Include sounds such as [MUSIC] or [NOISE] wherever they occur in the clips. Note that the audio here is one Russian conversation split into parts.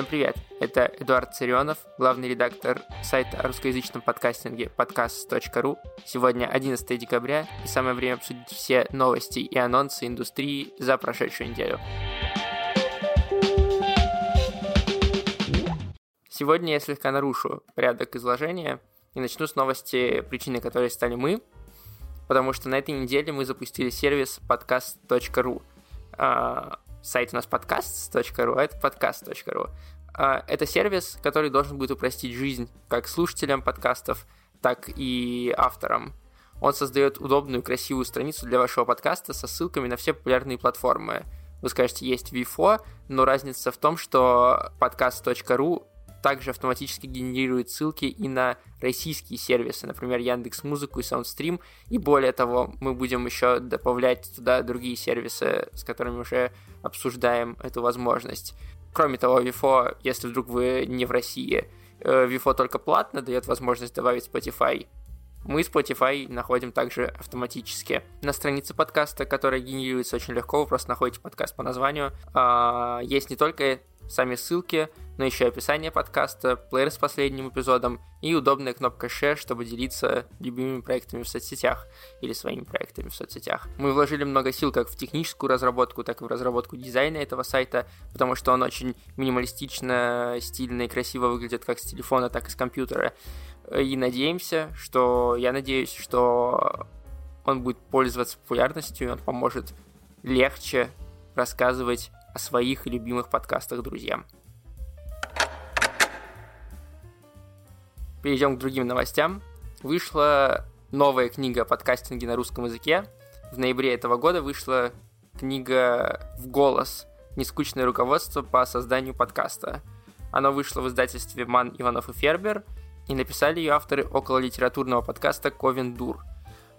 Всем привет! Это Эдуард Царионов, главный редактор сайта о русскоязычном подкастинге podcast.ru. Сегодня 11 декабря, и самое время обсудить все новости и анонсы индустрии за прошедшую неделю. Сегодня я слегка нарушу порядок изложения и начну с новости, причиной которой стали мы, потому что на этой неделе мы запустили сервис podcast.ru сайт у нас подкаст.ру, а это подкаст.ру. А, это сервис, который должен будет упростить жизнь как слушателям подкастов, так и авторам. Он создает удобную, красивую страницу для вашего подкаста со ссылками на все популярные платформы. Вы скажете, есть VFO, но разница в том, что подкаст.ру также автоматически генерирует ссылки и на российские сервисы, например, Яндекс Музыку и Soundstream, и более того, мы будем еще добавлять туда другие сервисы, с которыми уже обсуждаем эту возможность. Кроме того, Vifo, если вдруг вы не в России, э, только платно дает возможность добавить Spotify. Мы Spotify находим также автоматически. На странице подкаста, которая генерируется очень легко, вы просто находите подкаст по названию. А, есть не только сами ссылки, но еще и описание подкаста, плеер с последним эпизодом и удобная кнопка Share, чтобы делиться любимыми проектами в соцсетях или своими проектами в соцсетях. Мы вложили много сил как в техническую разработку, так и в разработку дизайна этого сайта, потому что он очень минималистично, стильно и красиво выглядит как с телефона, так и с компьютера. И надеемся, что... Я надеюсь, что он будет пользоваться популярностью, и он поможет легче рассказывать о своих любимых подкастах друзьям. Перейдем к другим новостям. Вышла новая книга о подкастинге на русском языке. В ноябре этого года вышла книга «В голос. Нескучное руководство по созданию подкаста». Она вышла в издательстве «Ман, Иванов и Фербер», и написали ее авторы около литературного подкаста «Ковен Дур».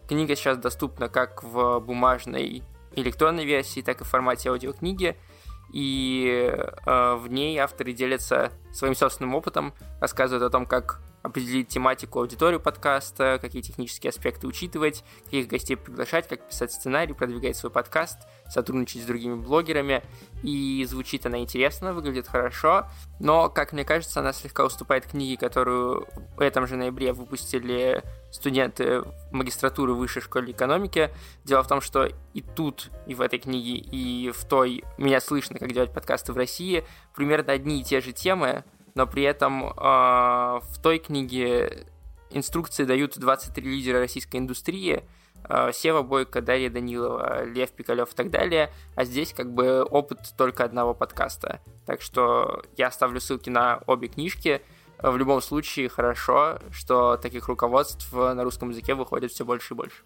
Книга сейчас доступна как в бумажной электронной версии, так и в формате аудиокниги – и э, в ней авторы делятся своим собственным опытом, рассказывают о том, как определить тематику, аудиторию подкаста, какие технические аспекты учитывать, каких гостей приглашать, как писать сценарий, продвигать свой подкаст, сотрудничать с другими блогерами. И звучит она интересно, выглядит хорошо, но, как мне кажется, она слегка уступает книге, которую в этом же ноябре выпустили студенты магистратуры высшей школы экономики. Дело в том, что и тут, и в этой книге, и в той «Меня слышно, как делать подкасты в России» примерно одни и те же темы, но при этом э, в той книге инструкции дают 23 лидера российской индустрии, э, Сева Бойко, Дарья Данилова, Лев Пикалев и так далее, а здесь как бы опыт только одного подкаста. Так что я оставлю ссылки на обе книжки. В любом случае хорошо, что таких руководств на русском языке выходит все больше и больше.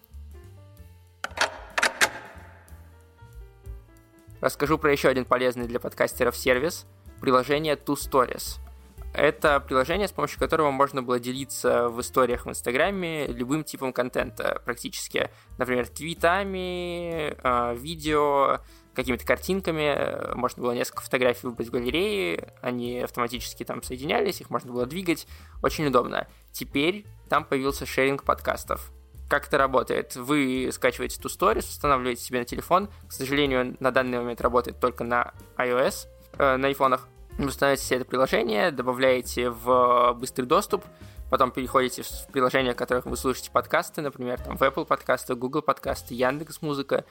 Расскажу про еще один полезный для подкастеров сервис – приложение Two Stories – это приложение, с помощью которого можно было делиться в историях в Инстаграме любым типом контента практически. Например, твитами, а, видео, какими-то картинками. Можно было несколько фотографий выбрать в галерее, они автоматически там соединялись, их можно было двигать. Очень удобно. Теперь там появился шеринг подкастов. Как это работает? Вы скачиваете ту stories, устанавливаете себе на телефон. К сожалению, на данный момент работает только на iOS, э, на айфонах. Вы устанавливаете себе это приложение, добавляете в быстрый доступ, потом переходите в приложение, в которых вы слушаете подкасты, например, там в Apple подкасты, Google подкасты, Яндекс Музыка,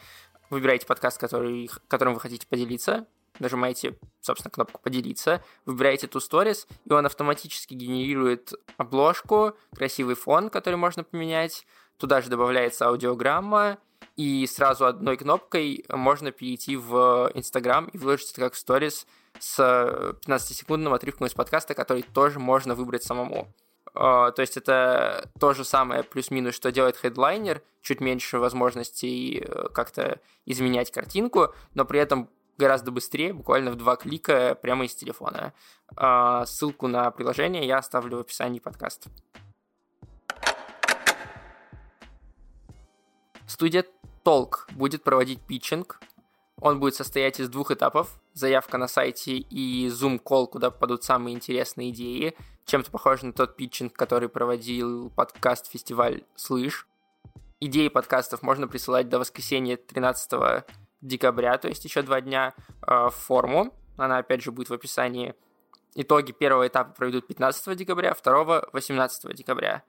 выбираете подкаст, который, которым вы хотите поделиться, нажимаете, собственно, кнопку «Поделиться», выбираете ту сторис, и он автоматически генерирует обложку, красивый фон, который можно поменять, туда же добавляется аудиограмма, и сразу одной кнопкой можно перейти в Instagram и выложить это как в сторис с 15-секундным отрывком из подкаста, который тоже можно выбрать самому. Uh, то есть это то же самое плюс-минус, что делает хедлайнер, чуть меньше возможностей э, как-то изменять картинку, но при этом гораздо быстрее, буквально в два клика прямо из телефона. Ссылку на приложение я оставлю в описании подкаста. Студия Толк будет проводить питчинг. Он будет состоять из двух этапов. Заявка на сайте и Zoom-колл, куда попадут самые интересные идеи. Чем-то похоже на тот питчинг, который проводил подкаст-фестиваль «Слышь». Идеи подкастов можно присылать до воскресенья 13 декабря, то есть еще два дня, э, в форму. Она, опять же, будет в описании. Итоги первого этапа проведут 15 декабря, второго 18 декабря.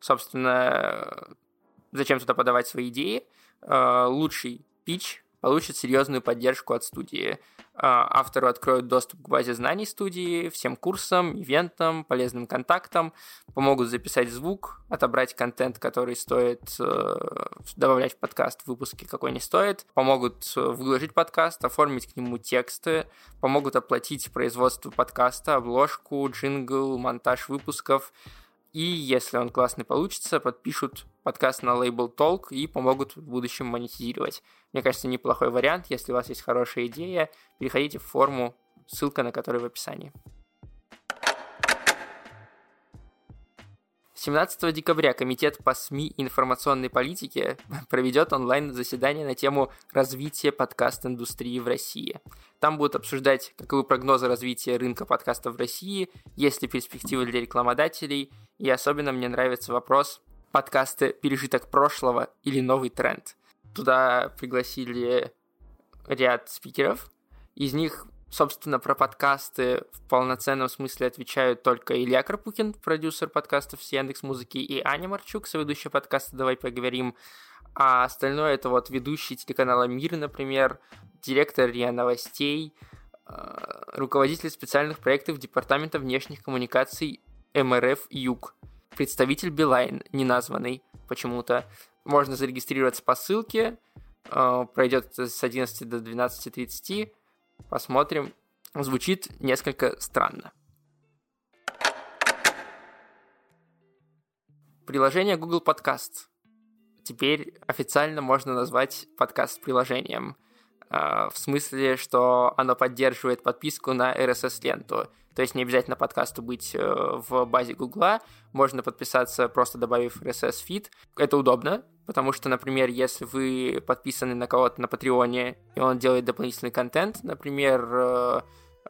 Собственно, зачем туда подавать свои идеи? Э, лучший пич получит серьезную поддержку от студии. А, автору откроют доступ к базе знаний студии, всем курсам, ивентам, полезным контактам, помогут записать звук, отобрать контент, который стоит э, добавлять в подкаст, выпуски какой не стоит, помогут выложить подкаст, оформить к нему тексты, помогут оплатить производство подкаста, обложку, джингл, монтаж выпусков, и если он классный получится, подпишут подкаст на лейбл Talk и помогут в будущем монетизировать. Мне кажется, неплохой вариант. Если у вас есть хорошая идея, переходите в форму, ссылка на которую в описании. 17 декабря Комитет по СМИ и информационной политике [LAUGHS] проведет онлайн-заседание на тему развития подкаст-индустрии в России. Там будут обсуждать, каковы прогнозы развития рынка подкастов в России, есть ли перспективы для рекламодателей, и особенно мне нравится вопрос, подкасты пережиток прошлого или новый тренд. Туда пригласили ряд спикеров, из них собственно, про подкасты в полноценном смысле отвечают только Илья Карпукин, продюсер подкастов с Яндекс Музыки, и Аня Марчук, соведущая подкаста «Давай поговорим». А остальное это вот ведущий телеканала «Мир», например, директор РИА Новостей, э, руководитель специальных проектов Департамента внешних коммуникаций МРФ Юг, представитель Билайн, неназванный почему-то. Можно зарегистрироваться по ссылке, э, пройдет с 11 до 12.30, посмотрим. Звучит несколько странно. Приложение Google Podcast. Теперь официально можно назвать подкаст приложением. А, в смысле, что оно поддерживает подписку на RSS-ленту. То есть не обязательно подкасту быть э, в базе Гугла, можно подписаться, просто добавив RSS-фид. Это удобно, потому что, например, если вы подписаны на кого-то на Патреоне, и он делает дополнительный контент, например, э,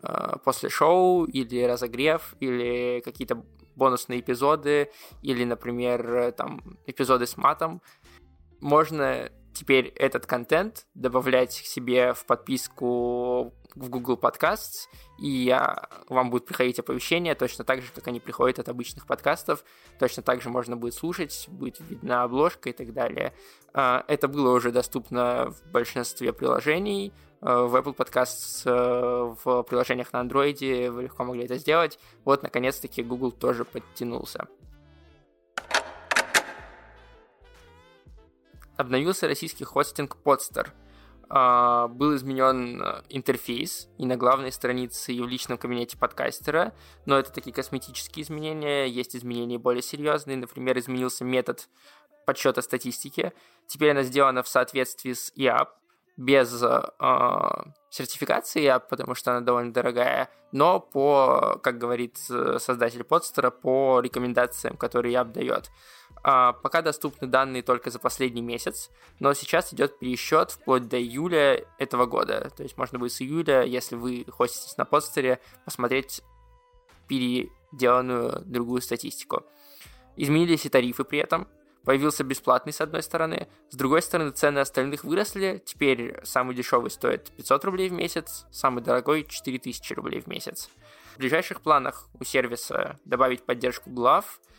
э, после шоу, или разогрев, или какие-то бонусные эпизоды, или, например, там, эпизоды с матом, можно теперь этот контент добавлять к себе в подписку в Google Podcasts, и я, вам будет приходить оповещения точно так же, как они приходят от обычных подкастов. Точно так же можно будет слушать, будет видна обложка и так далее. А, это было уже доступно в большинстве приложений. А, в Apple Podcasts, э, в приложениях на Android вы легко могли это сделать. Вот, наконец-таки, Google тоже подтянулся. Обновился российский хостинг Podster. Uh, был изменен э, интерфейс и на главной странице, и в личном кабинете подкастера, но это такие косметические изменения, есть изменения более серьезные, например, изменился метод подсчета статистики, теперь она сделана в соответствии с IAP, без uh, сертификации IAP, потому что она довольно дорогая, но по, как говорит э, создатель подстера, по рекомендациям, которые IAP дает. А, пока доступны данные только за последний месяц, но сейчас идет пересчет вплоть до июля этого года. То есть можно будет с июля, если вы хоститесь на подстере, посмотреть переделанную другую статистику. Изменились и тарифы при этом. Появился бесплатный с одной стороны, с другой стороны цены остальных выросли, теперь самый дешевый стоит 500 рублей в месяц, самый дорогой 4000 рублей в месяц. В ближайших планах у сервиса добавить поддержку глав –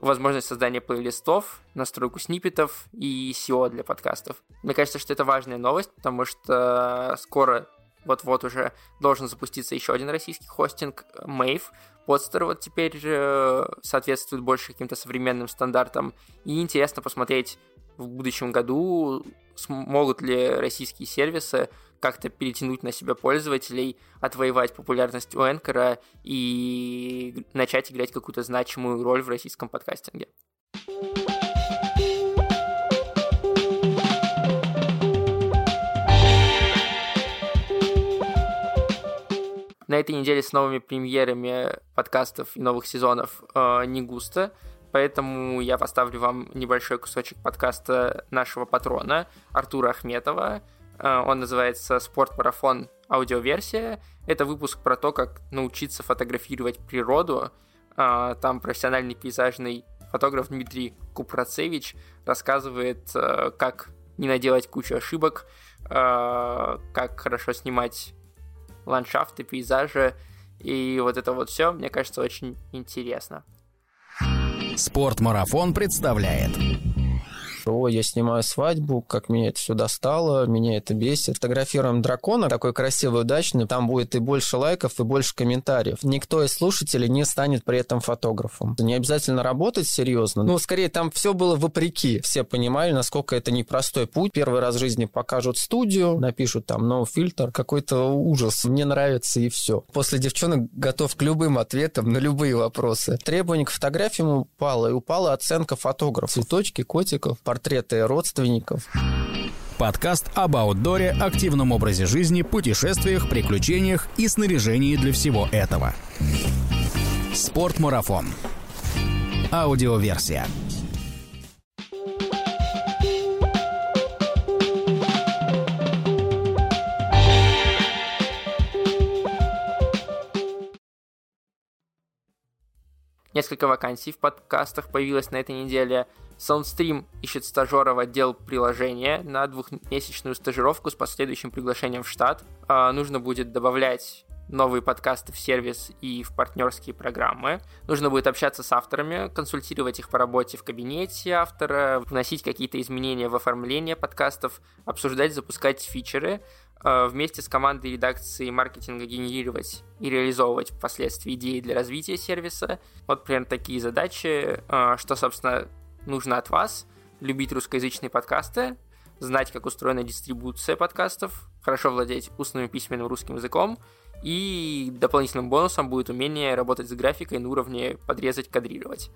возможность создания плейлистов, настройку сниппетов и SEO для подкастов. Мне кажется, что это важная новость, потому что скоро вот-вот уже должен запуститься еще один российский хостинг, Mave. Podster вот теперь э, соответствует больше каким-то современным стандартам. И интересно посмотреть в будущем году, смогут ли российские сервисы как-то перетянуть на себя пользователей, отвоевать популярность у Энкора и начать играть какую-то значимую роль в российском подкастинге. На этой неделе с новыми премьерами подкастов и новых сезонов э, не густо, поэтому я поставлю вам небольшой кусочек подкаста нашего патрона Артура Ахметова, он называется «Спорт-марафон. Аудиоверсия». Это выпуск про то, как научиться фотографировать природу. Э, там профессиональный пейзажный фотограф Дмитрий Купрацевич рассказывает, э, как не наделать кучу ошибок, как хорошо снимать ландшафты, пейзажи И вот это вот все, мне кажется, очень интересно. Спортмарафон представляет о, я снимаю свадьбу, как меня это все достало, меня это бесит. Фотографируем дракона, такой красивый, удачный, там будет и больше лайков, и больше комментариев. Никто из слушателей не станет при этом фотографом. Не обязательно работать серьезно, но скорее там все было вопреки. Все понимали, насколько это непростой путь. Первый раз в жизни покажут студию, напишут там no фильтр, какой-то ужас, мне нравится и все. После девчонок готов к любым ответам на любые вопросы. Требование к фотографиям упало, и упала оценка фотографов. Цветочки, котиков, портреты родственников. Подкаст об аутдоре, активном образе жизни, путешествиях, приключениях и снаряжении для всего этого. Спортмарафон. Аудиоверсия. Несколько вакансий в подкастах появилось на этой неделе. Soundstream ищет стажера в отдел приложения на двухмесячную стажировку с последующим приглашением в штат. А, нужно будет добавлять новые подкасты в сервис и в партнерские программы. Нужно будет общаться с авторами, консультировать их по работе в кабинете автора, вносить какие-то изменения в оформление подкастов, обсуждать, запускать фичеры, вместе с командой редакции маркетинга генерировать и реализовывать впоследствии идеи для развития сервиса. Вот примерно такие задачи, а, что, собственно, нужно от вас любить русскоязычные подкасты, знать, как устроена дистрибуция подкастов, хорошо владеть устным и письменным русским языком, и дополнительным бонусом будет умение работать с графикой на уровне подрезать, кадрировать.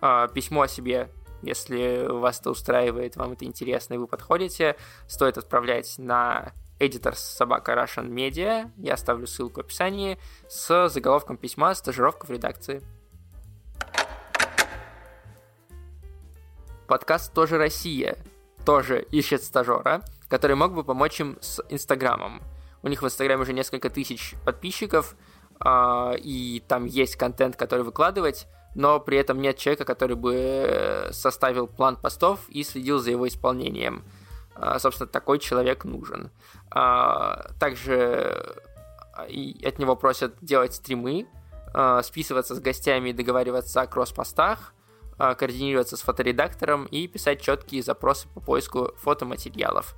А, письмо о себе, если вас это устраивает, вам это интересно и вы подходите, стоит отправлять на editor собака Russian Media, я оставлю ссылку в описании, с заголовком письма «Стажировка в редакции». Подкаст «Тоже Россия» тоже ищет стажера, который мог бы помочь им с Инстаграмом. У них в Инстаграме уже несколько тысяч подписчиков, э, и там есть контент, который выкладывать, но при этом нет человека, который бы составил план постов и следил за его исполнением. Э, собственно, такой человек нужен. Э, также от него просят делать стримы, списываться с гостями договариваться о кросс-постах, а, координироваться с фоторедактором и писать четкие запросы по поиску фотоматериалов.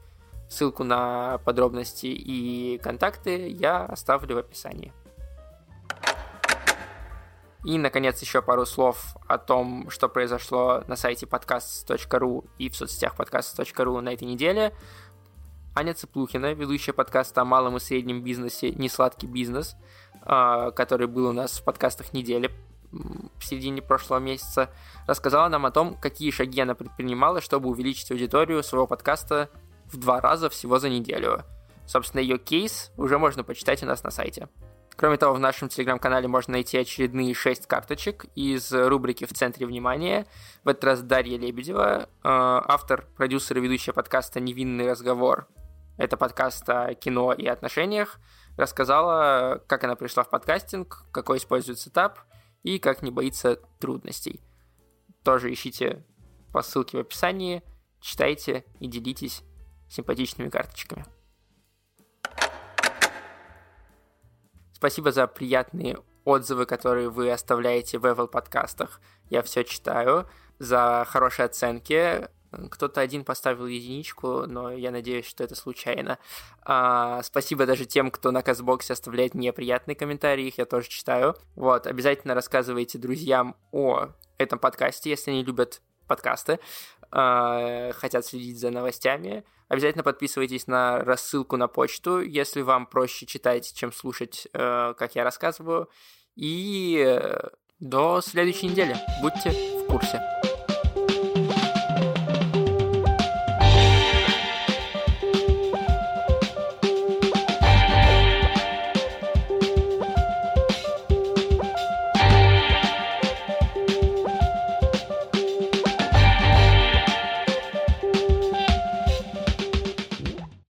Ссылку на подробности и контакты я оставлю в описании. И, наконец, еще пару слов о том, что произошло на сайте podcast.ru и в соцсетях podcast.ru на этой неделе. Аня Цыплухина, ведущая подкаста о малом и среднем бизнесе «Несладкий бизнес», а, который был у нас в подкастах недели, в середине прошлого месяца, рассказала нам о том, какие шаги она предпринимала, чтобы увеличить аудиторию своего подкаста в два раза всего за неделю. Собственно, ее кейс уже можно почитать у нас на сайте. Кроме того, в нашем телеграм-канале можно найти очередные шесть карточек из рубрики «В центре внимания». В этот раз Дарья Лебедева, э, автор, продюсер и ведущая подкаста «Невинный разговор». Это подкаст о кино и отношениях. Рассказала, как она пришла в подкастинг, какой использует сетап – и как не боится трудностей. Тоже ищите по ссылке в описании, читайте и делитесь симпатичными карточками. Спасибо за приятные отзывы, которые вы оставляете в Apple подкастах. Я все читаю. За хорошие оценки. Кто-то один поставил единичку, но я надеюсь, что это случайно. А, спасибо даже тем, кто на Казбоксе оставляет неприятные комментарии, их я тоже читаю. Вот, обязательно рассказывайте друзьям о этом подкасте, если они любят подкасты, хотят следить за новостями. Обязательно подписывайтесь на рассылку на почту, если вам проще читать, чем слушать, э, как я рассказываю. И э, до следующей недели. Будьте в курсе.